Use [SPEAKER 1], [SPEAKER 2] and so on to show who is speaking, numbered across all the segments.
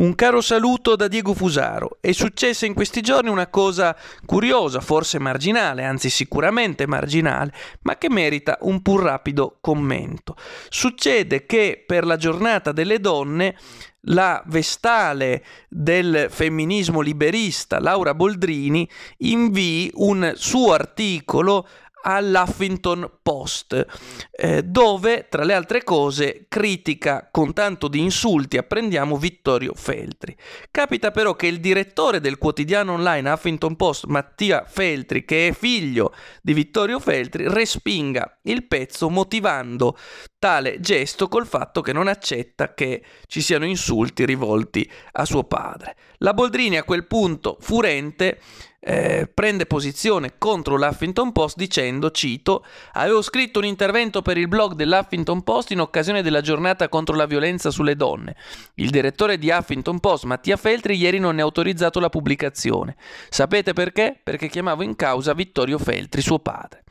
[SPEAKER 1] Un caro saluto da Diego Fusaro. È successa in questi giorni una cosa curiosa, forse marginale, anzi sicuramente marginale, ma che merita un pur rapido commento. Succede che per la giornata delle donne la vestale del femminismo liberista Laura Boldrini invii un suo articolo all'Huffington Post, eh, dove tra le altre cose critica con tanto di insulti, apprendiamo Vittorio Feltri. Capita però che il direttore del quotidiano online Huffington Post, Mattia Feltri, che è figlio di Vittorio Feltri, respinga il pezzo motivando tale gesto col fatto che non accetta che ci siano insulti rivolti a suo padre. La Boldrini a quel punto, furente, eh, prende posizione contro l'Huffington Post dicendo, cito, avevo scritto un intervento per il blog dell'Huffington Post in occasione della giornata contro la violenza sulle donne. Il direttore di Huffington Post, Mattia Feltri, ieri non ne ha autorizzato la pubblicazione. Sapete perché? Perché chiamavo in causa Vittorio Feltri, suo padre.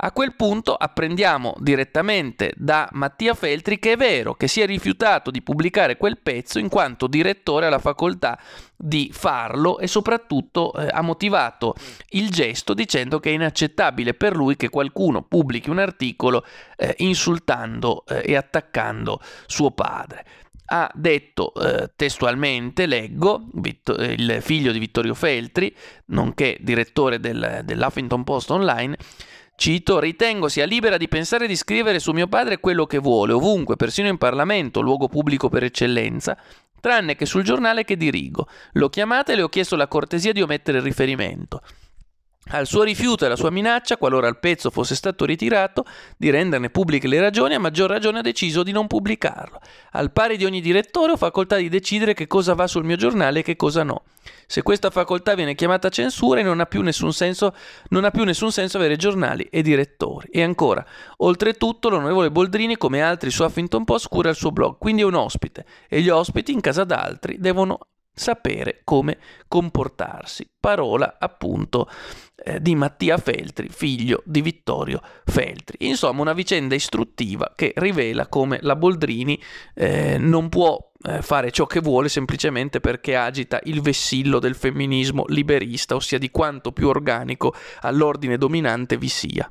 [SPEAKER 1] A quel punto apprendiamo direttamente da Mattia Feltri che è vero che si è rifiutato di pubblicare quel pezzo in quanto direttore ha la facoltà di farlo e soprattutto eh, ha motivato il gesto dicendo che è inaccettabile per lui che qualcuno pubblichi un articolo eh, insultando eh, e attaccando suo padre. Ha detto eh, testualmente, leggo, Vittor- il figlio di Vittorio Feltri, nonché direttore del, dell'Huffington Post Online, Cito, ritengo sia libera di pensare di scrivere su mio padre quello che vuole, ovunque, persino in Parlamento, luogo pubblico per eccellenza, tranne che sul giornale che dirigo. L'ho chiamata e le ho chiesto la cortesia di omettere il riferimento. Al suo rifiuto e alla sua minaccia, qualora il pezzo fosse stato ritirato, di renderne pubbliche le ragioni, a maggior ragione ha deciso di non pubblicarlo. Al pari di ogni direttore ho facoltà di decidere che cosa va sul mio giornale e che cosa no. Se questa facoltà viene chiamata censura non ha più nessun senso, più nessun senso avere giornali e direttori. E ancora, oltretutto l'onorevole Boldrini, come altri su Huffington Post, cura il suo blog, quindi è un ospite e gli ospiti in casa d'altri devono sapere come comportarsi. Parola appunto eh, di Mattia Feltri, figlio di Vittorio Feltri. Insomma, una vicenda istruttiva che rivela come la Boldrini eh, non può eh, fare ciò che vuole semplicemente perché agita il vessillo del femminismo liberista, ossia di quanto più organico all'ordine dominante vi sia.